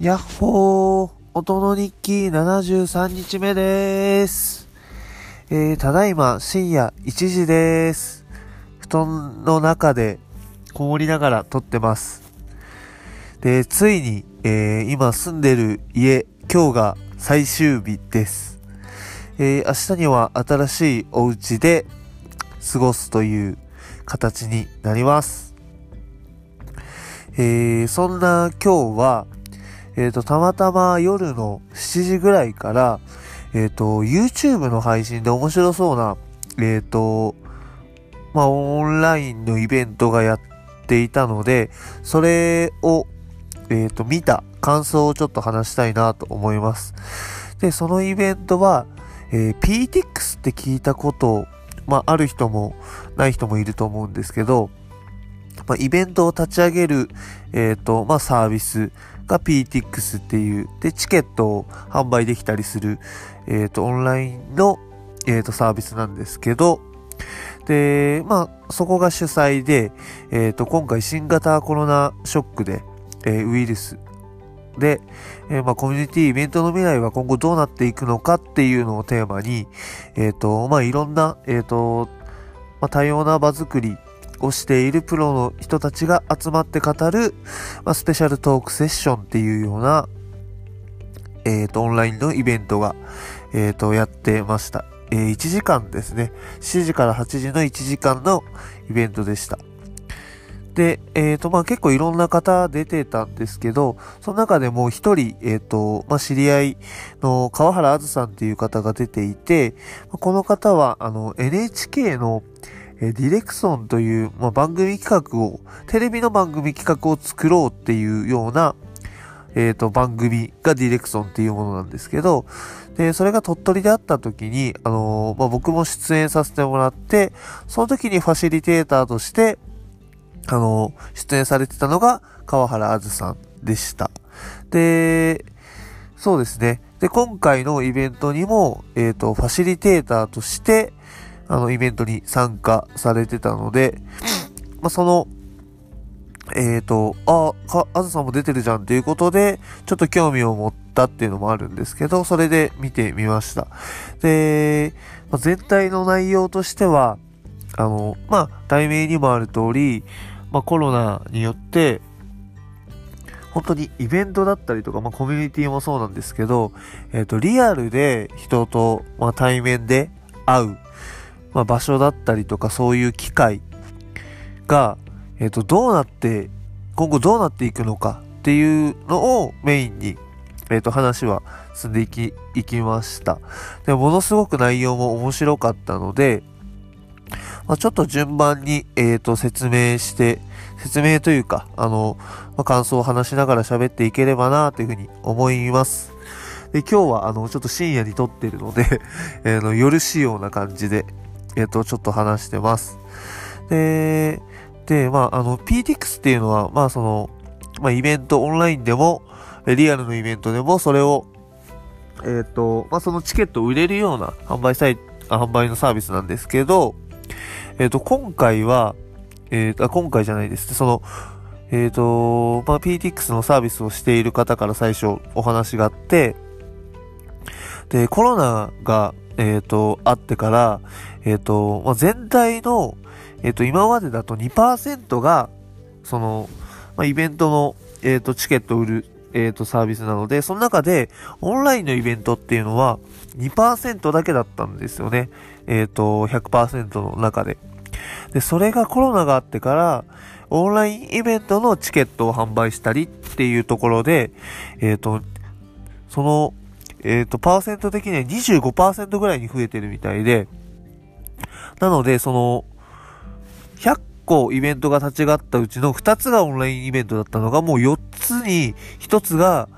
やっほー音の日記73日目でーす。えー、ただいま深夜1時です。布団の中でこもりながら撮ってます。で、ついに、えー、今住んでる家、今日が最終日です。えー、明日には新しいお家で過ごすという形になります。えー、そんな今日は、えっ、ー、と、たまたま夜の7時ぐらいから、えっ、ー、と、YouTube の配信で面白そうな、えっ、ー、と、まあ、オンラインのイベントがやっていたので、それを、えっ、と、見た感想をちょっと話したいなと思います。で、そのイベントは、え PTX って聞いたことまあ、ある人もない人もいると思うんですけど、まあ、イベントを立ち上げる、えっ、と、まあ、サービスが PTX っていう、で、チケットを販売できたりする、えっ、ー、と、オンラインの、えっ、ー、と、サービスなんですけど、で、まあ、そこが主催で、えっ、ー、と、今回新型コロナショックで、えウイルスで、えまあ、コミュニティイベントの未来は今後どうなっていくのかっていうのをテーマに、えっ、と、まあ、いろんな、えっ、と、まあ、多様な場作りをしているプロの人たちが集まって語る、まあ、スペシャルトークセッションっていうような、えっ、ー、と、オンラインのイベントが、えっ、ー、と、やってました。えー、1時間ですね。7時から8時の1時間のイベントでした。で、えっ、ー、と、まあ、結構いろんな方出てたんですけど、その中でも一人、えっ、ー、と、まあ、知り合いの川原あずさんっていう方が出ていて、この方は、あの、NHK の、えディレクソンという、まあ、番組企画を、テレビの番組企画を作ろうっていうような、えっ、ー、と、番組がディレクソンっていうものなんですけど、で、それが鳥取であった時に、あのー、まあ、僕も出演させてもらって、その時にファシリテーターとして、あのー、出演されてたのが川原あずさんでした。で、そうですね。で、今回のイベントにも、えっ、と、ファシリテーターとして、あの、イベントに参加されてたので、まあ、その、えっ、ー、と、あ、か、あずさんも出てるじゃんっていうことで、ちょっと興味を持ったっていうのもあるんですけど、それで見てみました。で、まあ、全体の内容としては、あの、まあ、題名にもある通り、まあ、コロナによって、本当にイベントだったりとか、まあ、コミュニティもそうなんですけど、えっ、ー、と、リアルで人と、まあ、対面で会うまあ、場所だったりとかそういう機会が、えっ、と、どうなって、今後どうなっていくのかっていうのをメインに、えっ、と、話は進んでいき、いきました。で、ものすごく内容も面白かったので、まあ、ちょっと順番に、えっ、ー、と、説明して、説明というか、あの、まあ、感想を話しながら喋っていければなというふうに思います。で、今日は、あの、ちょっと深夜に撮ってるのでえー、の、夜仕様な感じで、えっ、と、ちょっと話してます。で、で、まあ、あの、PTX っていうのは、まあ、その、まあ、イベント、オンラインでも、リアルのイベントでも、それを、えっ、と、まあ、そのチケットを売れるような販売サイ、販売のサービスなんですけど、えっ、と、今回は、えっ、ー、と、今回じゃないです。その、えっ、と、まあ、PTX のサービスをしている方から最初お話があって、で、コロナが、えっ、と、あってから、えっ、ー、と、まあ、全体の、えっ、と、今までだと2%が、その、まあ、イベントの、えっ、と、チケットを売る、えっ、と、サービスなので、その中で、オンラインのイベントっていうのは、2%だけだったんですよね。えっ、と、100%の中で。で、それがコロナがあってから、オンラインイベントのチケットを販売したりっていうところで、えっ、と、その、えっ、と、パーセント的には25%ぐらいに増えてるみたいで、なので、その、100個イベントが立ち上がったうちの2つがオンラインイベントだったのが、もう4つに1つが、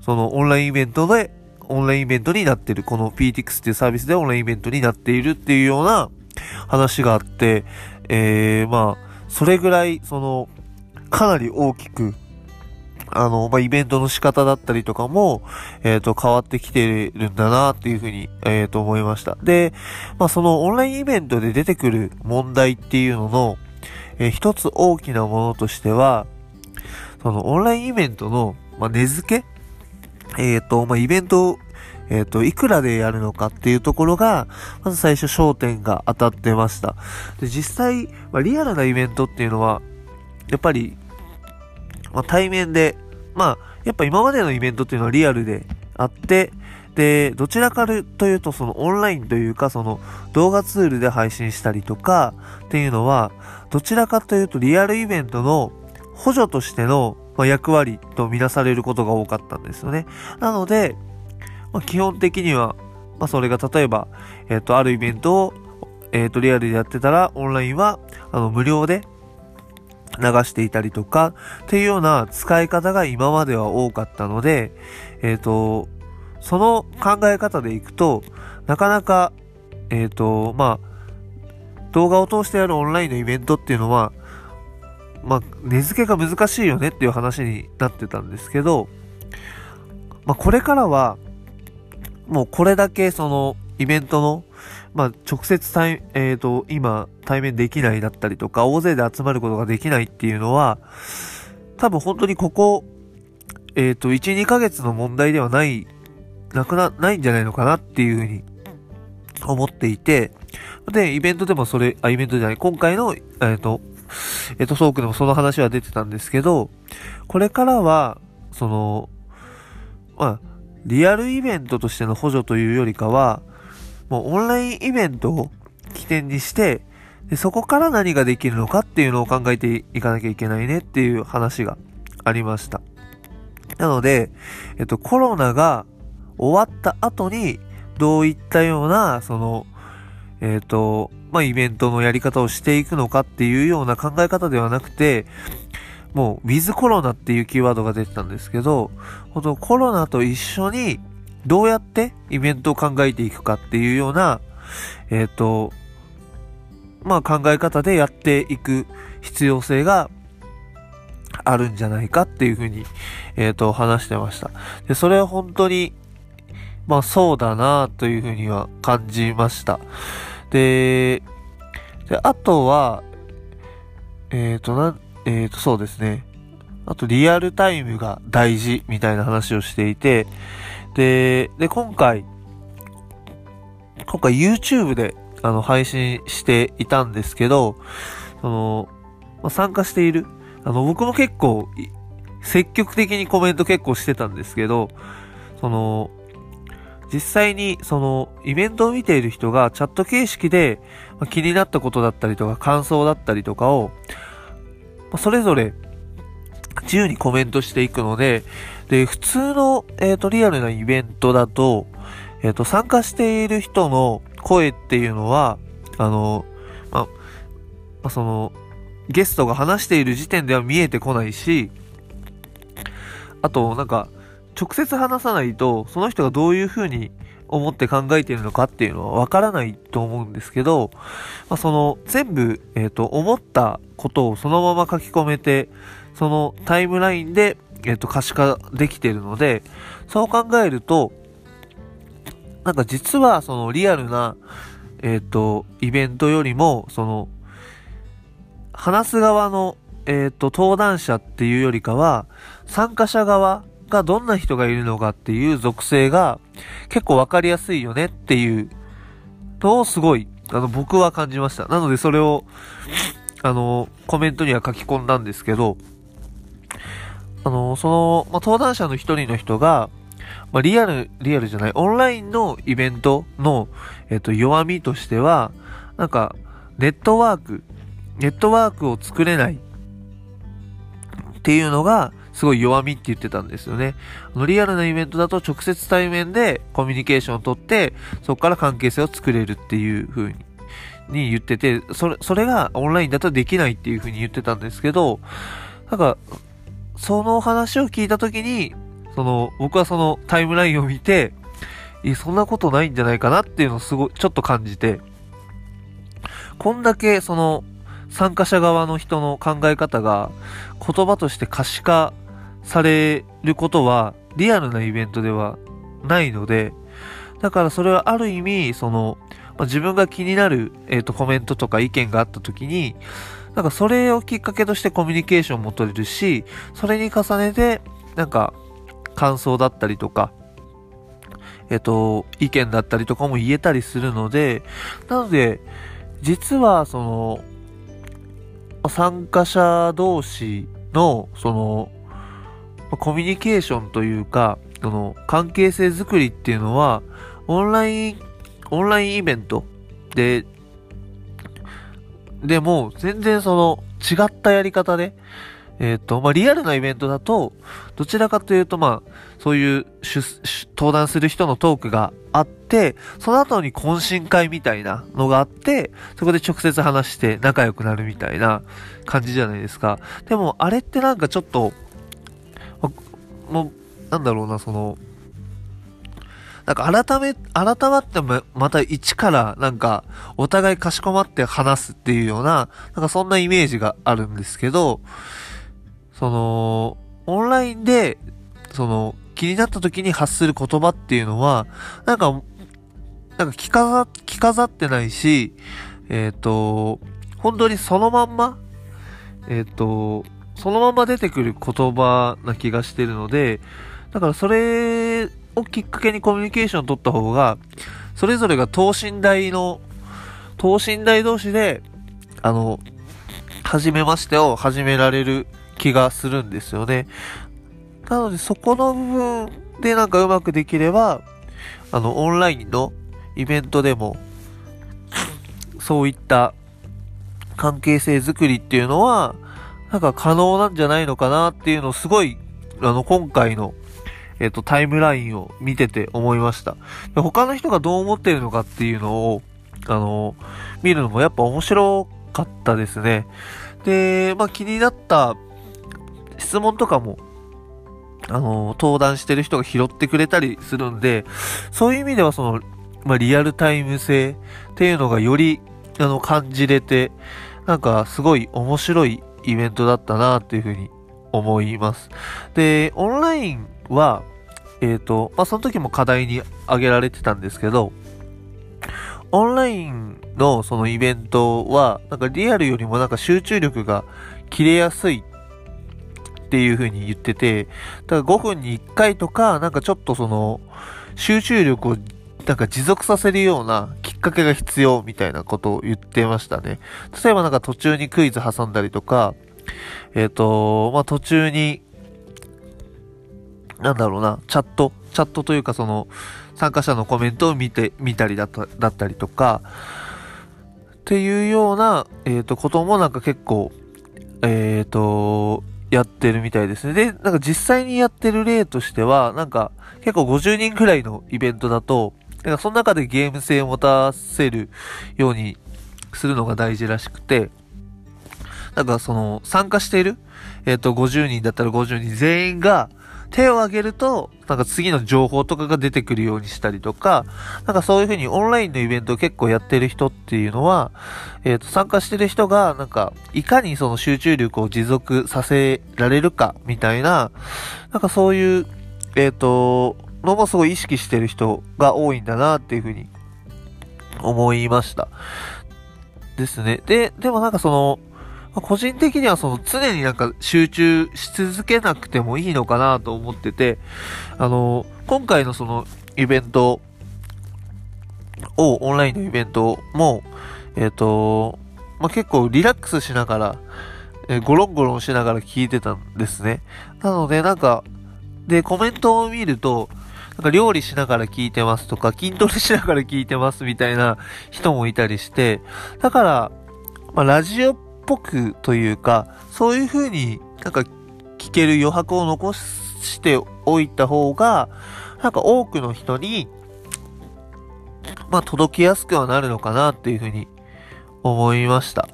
そのオンラインイベントで、オンラインイベントになってる。この PTX っていうサービスでオンラインイベントになっているっていうような話があって、えー、まあ、それぐらい、その、かなり大きくあの、まあ、イベントの仕方だったりとかも、えっ、ー、と、変わってきてるんだなっていうふうに、えっ、ー、と、思いました。で、まあ、そのオンラインイベントで出てくる問題っていうのの、えー、一つ大きなものとしては、そのオンラインイベントの、まあ、値付けえっ、ー、と、まあ、イベントを、えっ、と、いくらでやるのかっていうところが、まず最初焦点が当たってました。で、実際、まあ、リアルなイベントっていうのは、やっぱり、まあ、対面で、まあ、やっぱ今までのイベントっていうのはリアルであって、で、どちらかというと、そのオンラインというか、その動画ツールで配信したりとかっていうのは、どちらかというとリアルイベントの補助としての役割とみなされることが多かったんですよね。なので、まあ、基本的には、まあ、それが例えば、えっ、ー、と、あるイベントを、えっ、ー、と、リアルでやってたら、オンラインは、あの、無料で流していたりとか、っていうような使い方が今までは多かったので、えっ、ー、と、その考え方でいくと、なかなか、えっ、ー、と、まあ、動画を通してやるオンラインのイベントっていうのは、まあ、値付けが難しいよねっていう話になってたんですけど、まあ、これからは、もうこれだけそのイベントの、まあ、直接対、えっ、ー、と、今対面できないだったりとか、大勢で集まることができないっていうのは、多分本当にここ、えっ、ー、と、1、2ヶ月の問題ではないなくな、ないんじゃないのかなっていうふうに思っていて、で、イベントでもそれ、あ、イベントじゃない、今回の、えっ、ー、と、えっ、ー、と、トークでもその話は出てたんですけど、これからは、その、まあ、リアルイベントとしての補助というよりかは、もうオンラインイベントを起点にして、でそこから何ができるのかっていうのを考えていかなきゃいけないねっていう話がありました。なので、えっと、コロナが終わった後に、どういったような、その、えっ、と、まあ、イベントのやり方をしていくのかっていうような考え方ではなくて、もう、ウィズコロナっていうキーワードが出てたんですけど、ほんとコロナと一緒に、どうやってイベントを考えていくかっていうような、えっ、と、まあ考え方でやっていく必要性があるんじゃないかっていうふうに、えっ、ー、と、話してました。で、それは本当に、まあそうだなというふうには感じました。で、であとは、えっ、ー、と、な、えっ、ー、と、そうですね。あと、リアルタイムが大事みたいな話をしていて、で、で、今回、今回 YouTube であの配信していたんですけど、その、まあ、参加している、あの、僕も結構、積極的にコメント結構してたんですけど、その、実際にそのイベントを見ている人がチャット形式で気になったことだったりとか感想だったりとかをそれぞれ自由にコメントしていくので、で、普通の、えっ、ー、と、リアルなイベントだと、えっ、ー、と、参加している人の声っていうのは、あの、ま、ま、その、ゲストが話している時点では見えてこないし、あと、なんか、直接話さないと、その人がどういうふうに思って考えているのかっていうのはわからないと思うんですけど、まあ、その全部、えっ、ー、と、思ったことをそのまま書き込めて、そのタイムラインで、えっ、ー、と、可視化できているので、そう考えると、なんか実はそのリアルな、えっ、ー、と、イベントよりも、その、話す側の、えっ、と、登壇者っていうよりかは、参加者側がどんな人がいるのかっていう属性が結構わかりやすいよねっていうのをすごい、あの、僕は感じました。なのでそれを、あの、コメントには書き込んだんですけど、あの、その、まあ、登壇者の一人の人が、まあ、リアル、リアルじゃない、オンラインのイベントの、えっと、弱みとしては、なんか、ネットワーク、ネットワークを作れないっていうのが、すごい弱みって言ってたんですよね。あのリアルなイベントだと直接対面でコミュニケーションをとって、そこから関係性を作れるっていう風に、に言ってて、それ、それがオンラインだとできないっていう風に言ってたんですけど、なんか、その話を聞いたときに、その、僕はそのタイムラインを見て、そんなことないんじゃないかなっていうのをすごい、ちょっと感じて、こんだけその参加者側の人の考え方が言葉として可視化されることはリアルなイベントではないので、だからそれはある意味、その、まあ、自分が気になる、えっ、ー、と、コメントとか意見があった時に、なんかそれをきっかけとしてコミュニケーションも取れるし、それに重ねて、なんか、感想だったりとか、えっと、意見だったりとかも言えたりするので、なので、実は、その、参加者同士の、その、コミュニケーションというか、その、関係性づくりっていうのは、オンライン、オンラインイベントで、でも、全然その、違ったやり方で、えっ、ー、と、まあ、リアルなイベントだと、どちらかというと、まあ、そういう登壇する人のトークがあって、その後に懇親会みたいなのがあって、そこで直接話して仲良くなるみたいな感じじゃないですか。でも、あれってなんかちょっと、ま、もう、なんだろうな、その、なんか改め、改まってもまた一からなんかお互いかしこまって話すっていうような、なんかそんなイメージがあるんですけど、その、オンラインで、その、気になった時に発する言葉っていうのは、なんか、なんか着飾、着飾ってないし、えっ、ー、と、本当にそのまんま、えっ、ー、と、そのまま出てくる言葉な気がしてるので、だからそれをきっかけにコミュニケーションを取った方が、それぞれが等身大の、等身大同士で、あの、初めましてを始められる気がするんですよね。なのでそこの部分でなんかうまくできれば、あの、オンラインのイベントでも、そういった関係性づくりっていうのは、なんか可能なんじゃないのかなっていうのをすごい、あの、今回の、えっ、と、タイムラインを見てて思いました。他の人がどう思ってるのかっていうのを、あの、見るのもやっぱ面白かったですね。で、まあ気になった質問とかも、あの、登壇してる人が拾ってくれたりするんで、そういう意味ではその、まあ、リアルタイム性っていうのがより、あの、感じれて、なんかすごい面白いイベントだったなっていうふうに思います。で、オンラインは、えっ、ー、と、まあ、その時も課題に挙げられてたんですけど、オンラインのそのイベントは、なんかリアルよりもなんか集中力が切れやすいっていう風に言ってて、だから5分に1回とか、なんかちょっとその、集中力をなんか持続させるようなきっかけが必要みたいなことを言ってましたね。例えばなんか途中にクイズ挟んだりとか、えっ、ー、と、まあ、途中に、なんだろうな、チャット、チャットというかその、参加者のコメントを見て、見たりだっただったりとか、っていうような、えっ、ー、と、こともなんか結構、えっ、ー、と、やってるみたいですね。で、なんか実際にやってる例としては、なんか結構50人くらいのイベントだと、なんかその中でゲーム性を持たせるようにするのが大事らしくて、なんかその参加している、えっ、ー、と50人だったら50人全員が、手を挙げると、なんか次の情報とかが出てくるようにしたりとか、なんかそういう風にオンラインのイベントを結構やってる人っていうのは、えっ、ー、と、参加してる人が、なんか、いかにその集中力を持続させられるか、みたいな、なんかそういう、えっ、ー、と、のもすごい意識してる人が多いんだなっていう風に思いました。ですね。で、でもなんかその、個人的にはその常になんか集中し続けなくてもいいのかなと思ってて、あの、今回のそのイベントを、オンラインのイベントも、えっ、ー、と、まあ、結構リラックスしながら、えー、ゴロンゴロンしながら聞いてたんですね。なのでなんか、で、コメントを見ると、なんか料理しながら聞いてますとか、筋トレしながら聞いてますみたいな人もいたりして、だから、まあ、ラジオっぽくというか、そういう風になんか聞ける余白を残しておいた方が、なんか多くの人に、まあ届きやすくはなるのかなっていう風に思いました。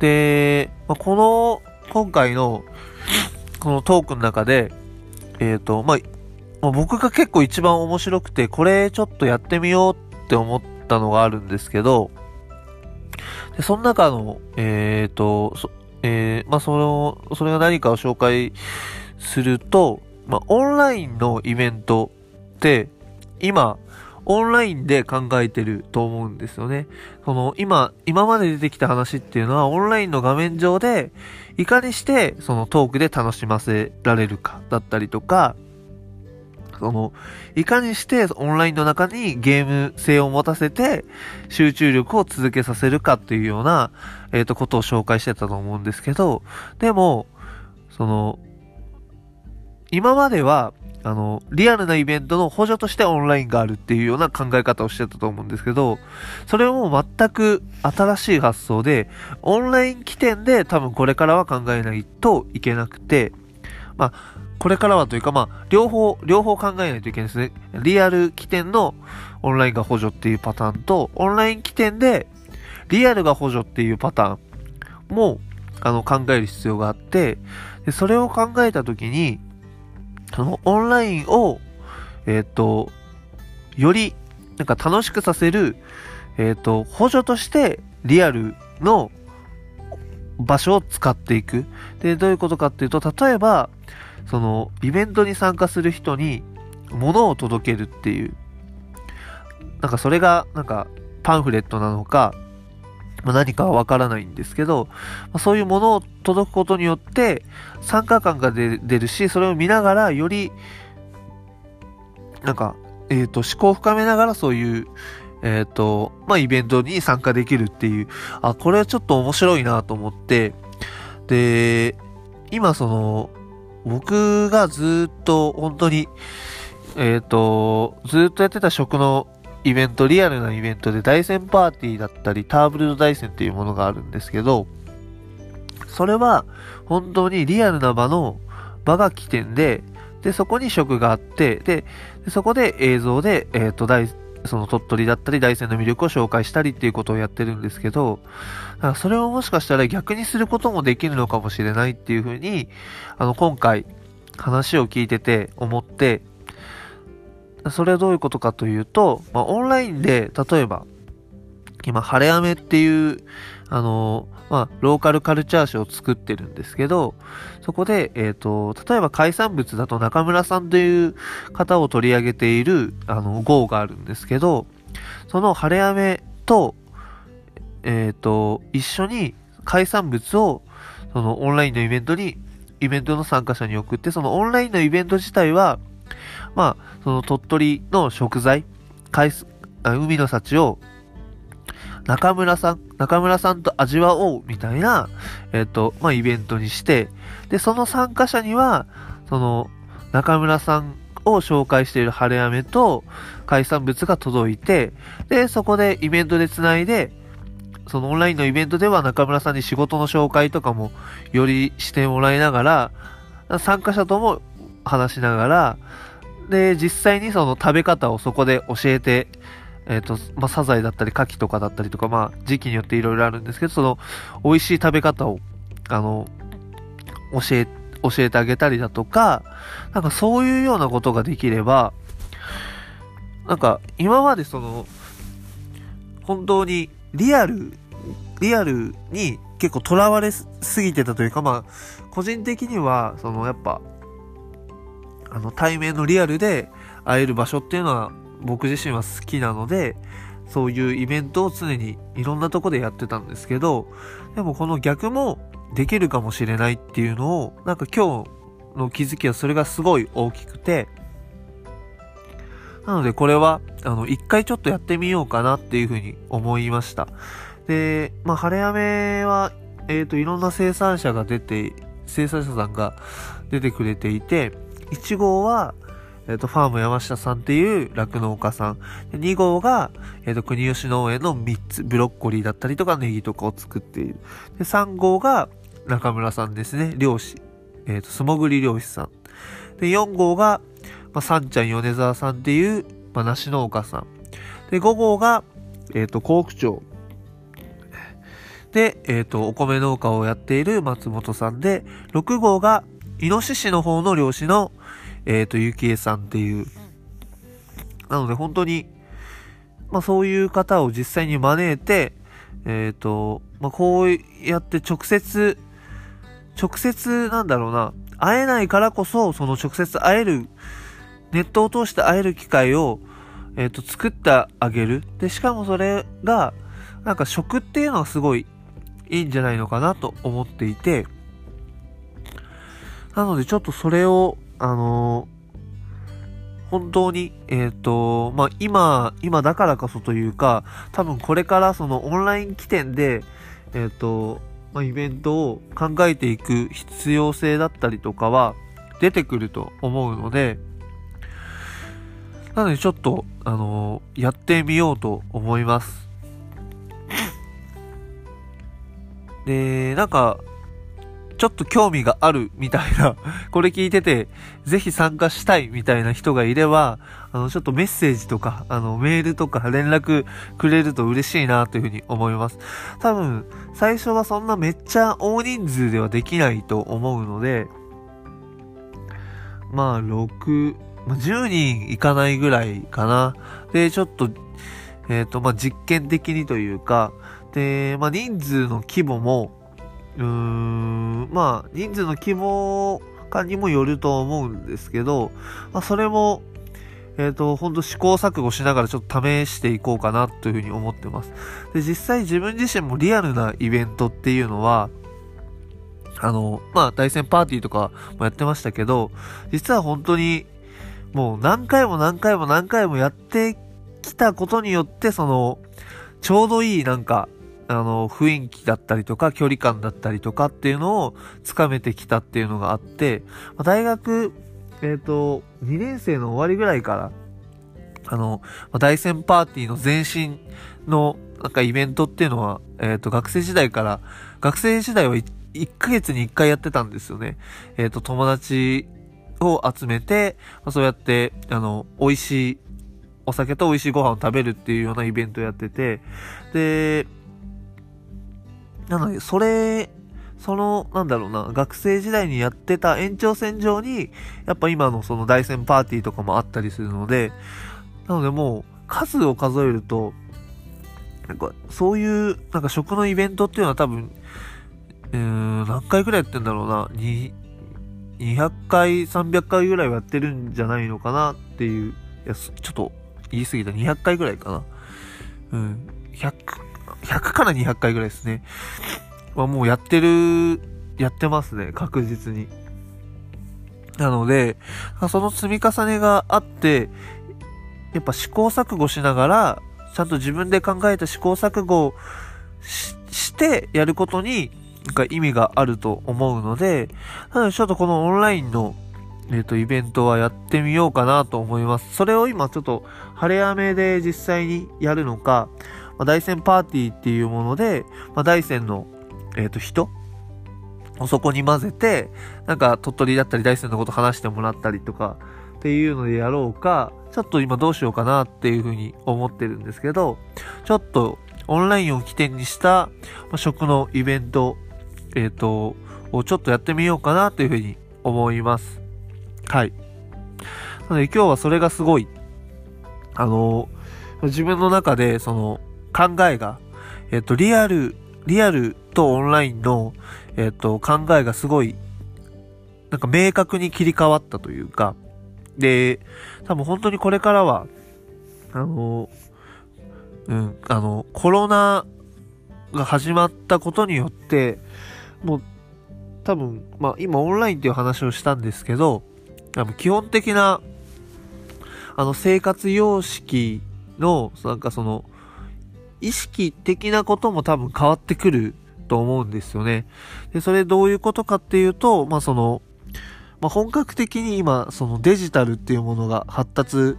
で、まあ、この、今回の、このトークの中で、えっ、ー、と、まあ、まあ、僕が結構一番面白くて、これちょっとやってみようって思ったのがあるんですけど、で、その中の、えっ、ー、と、そ、えー、まあ、その、それが何かを紹介すると、まあ、オンラインのイベントって、今、オンラインで考えてると思うんですよね。その、今、今まで出てきた話っていうのは、オンラインの画面上で、いかにして、そのトークで楽しませられるか、だったりとか、その、いかにしてオンラインの中にゲーム性を持たせて集中力を続けさせるかっていうような、えっ、ー、と、ことを紹介してたと思うんですけど、でも、その、今までは、あの、リアルなイベントの補助としてオンラインがあるっていうような考え方をしてたと思うんですけど、それも全く新しい発想で、オンライン起点で多分これからは考えないといけなくて、まあ、これからはというか、まあ、両方、両方考えないといけないですね。リアル起点のオンラインが補助っていうパターンと、オンライン起点でリアルが補助っていうパターンも、あの、考える必要があって、でそれを考えたときに、そのオンラインを、えっ、ー、と、より、なんか楽しくさせる、えっ、ー、と、補助としてリアルの場所を使っていく。で、どういうことかっていうと、例えば、その、イベントに参加する人に物を届けるっていう。なんかそれが、なんか、パンフレットなのか、ま、何かはわからないんですけど、ま、そういうものを届くことによって参加感が出るし、それを見ながらより、なんか、えっ、ー、と、思考を深めながらそういう、えっ、ー、と、まあ、イベントに参加できるっていう、あ、これはちょっと面白いなと思って、で、今その、僕がずっと本当に、えっ、ー、と、ずっとやってた食のイベント、リアルなイベントで大戦パーティーだったり、ターブルド大戦っていうものがあるんですけど、それは本当にリアルな場の場が起点で、で、そこに食があって、で、そこで映像で、えっ、ー、と、その鳥取だったり大戦の魅力を紹介したりっていうことをやってるんですけど、だからそれをもしかしたら逆にすることもできるのかもしれないっていうふうに、あの、今回話を聞いてて思って、それはどういうことかというと、まあ、オンラインで、例えば、今、晴れ雨っていう、あの、まあ、ローカルカルチャー誌を作ってるんですけど、そこで、えっ、ー、と、例えば海産物だと中村さんという方を取り上げている、あの、号があるんですけど、その晴れ雨と、えっ、ー、と、一緒に海産物を、そのオンラインのイベントに、イベントの参加者に送って、そのオンラインのイベント自体は、まあ、その鳥取の食材、海海の幸を中村さん、中村さんと味わおうみたいな、えっ、ー、と、まあ、イベントにして、で、その参加者には、その、中村さんを紹介している晴れ雨と海産物が届いて、で、そこでイベントで繋いで、そのオンラインのイベントでは中村さんに仕事の紹介とかもよりしてもらいながら、参加者とも話しながら、で、実際にその食べ方をそこで教えて、えっ、ー、と、まあ、サザエだったり、牡蠣とかだったりとか、まあ、時期によっていろいろあるんですけど、その、美味しい食べ方を、あの、教え、教えてあげたりだとか、なんかそういうようなことができれば、なんか、今までその、本当にリアル、リアルに結構囚われすぎてたというか、まあ、個人的には、その、やっぱ、あの、対面のリアルで会える場所っていうのは僕自身は好きなので、そういうイベントを常にいろんなとこでやってたんですけど、でもこの逆もできるかもしれないっていうのを、なんか今日の気づきはそれがすごい大きくて、なのでこれは、あの、一回ちょっとやってみようかなっていうふうに思いました。で、まあ、晴れ雨は、えっ、ー、と、いろんな生産者が出て、生産者さんが出てくれていて、1号は、えっ、ー、と、ファーム山下さんっていう酪農家さん。2号が、えっ、ー、と、国吉農園の3つ、ブロッコリーだったりとかネギとかを作っている。で、3号が中村さんですね。漁師。えっ、ー、と、素潜り漁師さん。で、4号が、まあ、さんちゃん米沢さんっていう、まあ、梨農家さん。で、5号が、えっ、と、甲府町。で、えっ、と、お米農家をやっている松本さんで、6号が、イノシシの方の漁師の、えっ、ー、と、ゆきえさんっていう。なので本当に、まあそういう方を実際に招いて、えっ、ー、と、まあこうやって直接、直接なんだろうな、会えないからこそ、その直接会える、ネットを通して会える機会を、えっ、ー、と、作ってあげる。で、しかもそれが、なんか食っていうのはすごいいいんじゃないのかなと思っていて、なのでちょっとそれを、あの本当に、えっ、ー、と、まあ、今、今だからこそというか、多分これからそのオンライン起点で、えっ、ー、と、まあ、イベントを考えていく必要性だったりとかは出てくると思うので、なのでちょっと、あのー、やってみようと思います。で、なんか、ちょっと興味があるみたいな、これ聞いてて、ぜひ参加したいみたいな人がいれば、あの、ちょっとメッセージとか、あの、メールとか連絡くれると嬉しいなというふうに思います。多分、最初はそんなめっちゃ大人数ではできないと思うので、まあ、6、10人いかないぐらいかな。で、ちょっと、えっ、ー、と、まあ、実験的にというか、で、まあ、人数の規模も、うーん、まあ、人数の規模感にもよると思うんですけど、まあ、それも、えっ、ー、と、ほんと試行錯誤しながらちょっと試していこうかなというふうに思ってます。で、実際自分自身もリアルなイベントっていうのは、あの、まあ、対戦パーティーとかもやってましたけど、実は本当に、もう何回も何回も何回もやってきたことによって、その、ちょうどいいなんか、あの、雰囲気だったりとか、距離感だったりとかっていうのをつかめてきたっていうのがあって、ま、大学、えっ、ー、と、2年生の終わりぐらいから、あの、ま、大戦パーティーの前身の、なんかイベントっていうのは、えっ、ー、と、学生時代から、学生時代は 1, ヶ月に1回やってたんですよね。えっ、ー、と、友達を集めて、まあ、そうやって、あの、美味しいお酒と美味しいご飯を食べるっていうようなイベントをやってて、で、なので、それ、その、なんだろうな、学生時代にやってた延長線上に、やっぱ今のその大戦パーティーとかもあったりするので、なのでもう、数を数えると、なんか、そういう、なんか食のイベントっていうのは多分、うーん、何回くらいやってんだろうな、に、200回、300回ぐらいはやってるんじゃないのかなっていう、いや、ちょっと言い過ぎた、200回ぐらいかな。うん、100、100から200回ぐらいですね。まあ、もうやってる、やってますね、確実に。なので、その積み重ねがあって、やっぱ試行錯誤しながら、ちゃんと自分で考えた試行錯誤ししてやることに、なんか意味があると思うので、なのでちょっとこのオンラインの、えっ、ー、と、イベントはやってみようかなと思います。それを今ちょっと晴れ雨で実際にやるのか、まあ、大山パーティーっていうもので、まあ、大山の、えっ、ー、と、人をそこに混ぜて、なんか鳥取だったり大山のこと話してもらったりとか、っていうのでやろうか、ちょっと今どうしようかなっていうふうに思ってるんですけど、ちょっとオンラインを起点にした、ま食のイベント、えっ、ー、と、をちょっとやってみようかなというふうに思います。はい。なので今日はそれがすごい、あの、自分の中でその、考えが、えっ、と、リアル、リアルとオンラインの、えっ、と、考えがすごい、なんか明確に切り替わったというか、で、多分本当にこれからは、あの、うん、あの、コロナが始まったことによって、もう、多分、まあ今オンラインっていう話をしたんですけど、基本的な、あの生活様式の、なんかその、意識的なことも多分変わってくると思うんですよね。で、それどういうことかっていうと、まあその、まあ本格的に今、そのデジタルっていうものが発達、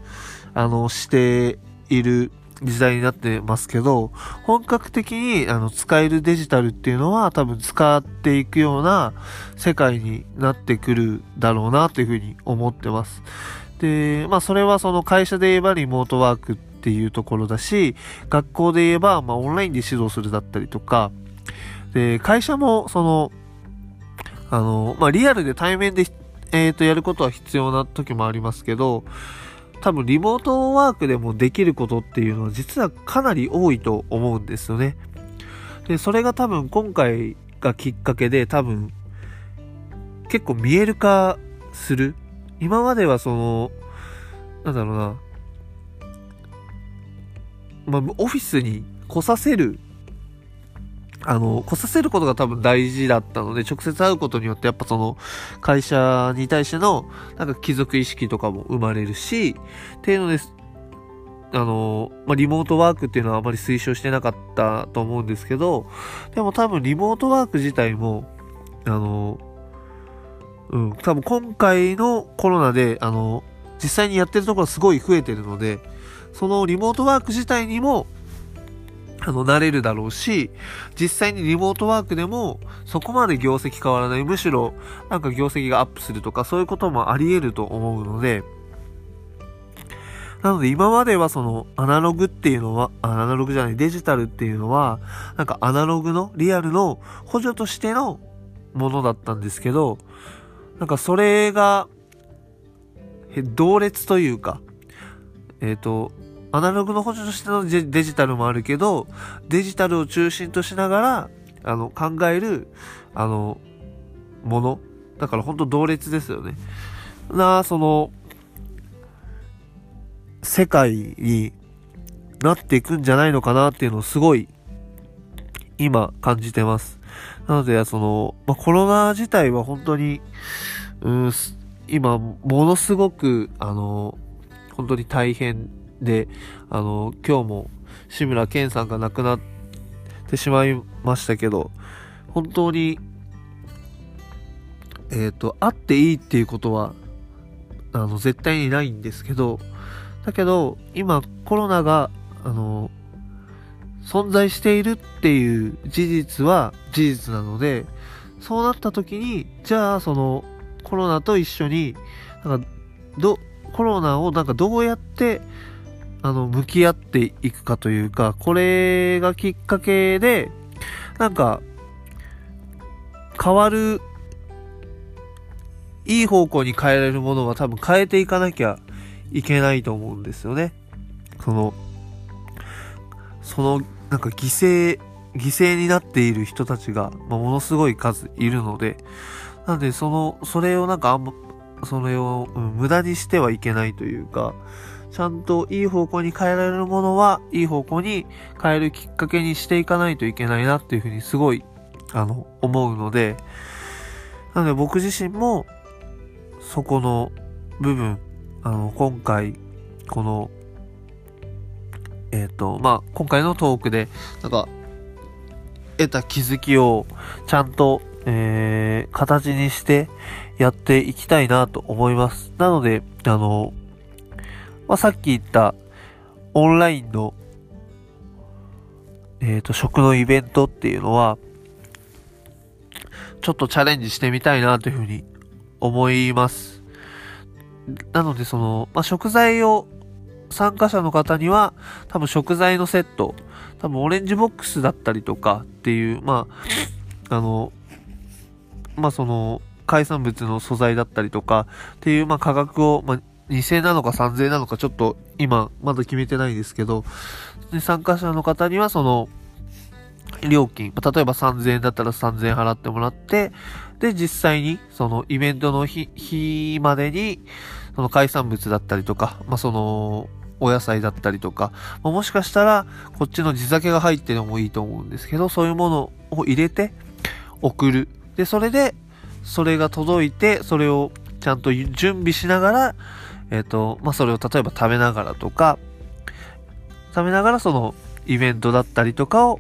あの、している時代になってますけど、本格的にあの使えるデジタルっていうのは多分使っていくような世界になってくるだろうなというふうに思ってます。で、まあそれはその会社で言えばリモートワークっていうところだし、学校で言えば、まあ、オンラインで指導するだったりとか、で、会社も、その、あの、まあ、リアルで対面で、えっ、ー、と、やることは必要な時もありますけど、多分リモートワークでもできることっていうのは実はかなり多いと思うんですよね。で、それが多分今回がきっかけで多分結構見える化する。今まではその、なんだろうな、まあ、オフィスに来させる、あの、来させることが多分大事だったので、直接会うことによってやっぱその、会社に対しての、なんか貴族意識とかも生まれるし、っていうのです。あの、まあ、リモートワークっていうのはあまり推奨してなかったと思うんですけど、でも多分リモートワーク自体も、あの、うん、多分今回のコロナで、あの、実際にやってるところすごい増えてるので、そのリモートワーク自体にも、あの、慣れるだろうし、実際にリモートワークでも、そこまで業績変わらない。むしろ、なんか業績がアップするとか、そういうこともあり得ると思うので、なので今まではそのアナログっていうのは、アナログじゃない、デジタルっていうのは、なんかアナログの、リアルの補助としてのものだったんですけど、なんかそれが、同列というか、えっ、ー、と、アナログの補助としてのデジタルもあるけど、デジタルを中心としながら、あの、考える、あの、もの。だから本当同列ですよね。な、その、世界になっていくんじゃないのかなっていうのをすごい、今感じてます。なので、その、まあ、コロナ自体は本当に、うん、今、ものすごく、あの、本当に大変で、あの、今日も志村けんさんが亡くなってしまいましたけど、本当に、えっ、ー、と、あっていいっていうことは、あの、絶対にないんですけど、だけど、今、コロナが、あの、存在しているっていう事実は事実なので、そうなった時に、じゃあ、その、コロナと一緒に、なんか、ど、コロナをなんかどうやって、あの、向き合っていくかというか、これがきっかけで、なんか、変わる、いい方向に変えられるものは多分変えていかなきゃいけないと思うんですよね。その、その、なんか犠牲、犠牲になっている人たちが、まあ、ものすごい数いるので、なんで、その、それをなんかあんま、それを、うん、無駄にしてはいけないというか、ちゃんといい方向に変えられるものは、いい方向に変えるきっかけにしていかないといけないなっていうふうにすごい、あの、思うので、なので僕自身も、そこの部分、あの、今回、この、えっ、ー、と、まあ、今回のトークで、なんか、得た気づきを、ちゃんと、えー、形にしてやっていきたいなと思います。なので、あの、まあ、さっき言ったオンラインの、えっ、ー、と、食のイベントっていうのは、ちょっとチャレンジしてみたいなというふうに思います。なので、その、まあ、食材を参加者の方には、多分食材のセット、多分オレンジボックスだったりとかっていう、まあ、あの、まあ、その、海産物の素材だったりとかっていう、まあ、価格を、まあ、2000なのか3000なのかちょっと今まだ決めてないですけど、で参加者の方にはその、料金、例えば3000円だったら3000円払ってもらって、で、実際に、そのイベントの日、日までに、その海産物だったりとか、まあ、その、お野菜だったりとか、まあ、もしかしたら、こっちの地酒が入ってるのもいいと思うんですけど、そういうものを入れて送る。で、それで、それが届いて、それをちゃんと準備しながら、えっ、ー、と、まあ、それを例えば食べながらとか、食べながらそのイベントだったりとかを、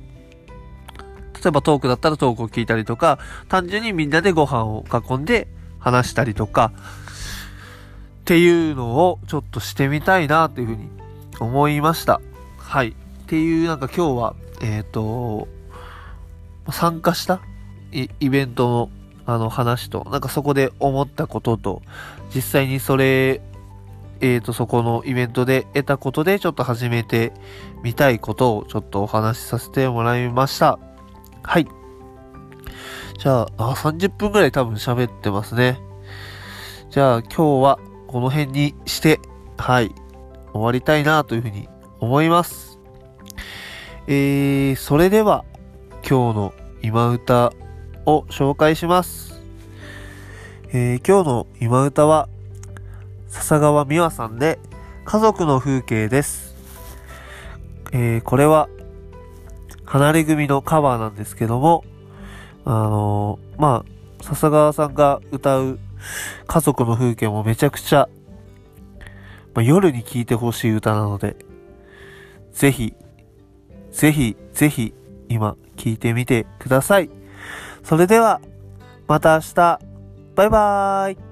例えばトークだったらトークを聞いたりとか、単純にみんなでご飯を囲んで話したりとか、っていうのをちょっとしてみたいなというふうに思いました。はい。っていうなんか今日は、えっ、ー、と、参加したイベントのあの話と、なんかそこで思ったことと、実際にそれ、えっ、ー、と、そこのイベントで得たことで、ちょっと始めてみたいことをちょっとお話しさせてもらいました。はい。じゃあ、あ、30分くらい多分喋ってますね。じゃあ、今日はこの辺にして、はい、終わりたいなというふうに思います。えー、それでは、今日の今歌を紹介します。えー、今日の今歌は、笹川美和さんで、家族の風景です。えー、これは、離れ組のカバーなんですけども、あのー、まあ、笹川さんが歌う家族の風景もめちゃくちゃ、まあ、夜に聴いてほしい歌なので、ぜひ、ぜひ、ぜひ、今、聴いてみてください。それでは、また明日、バイバーイ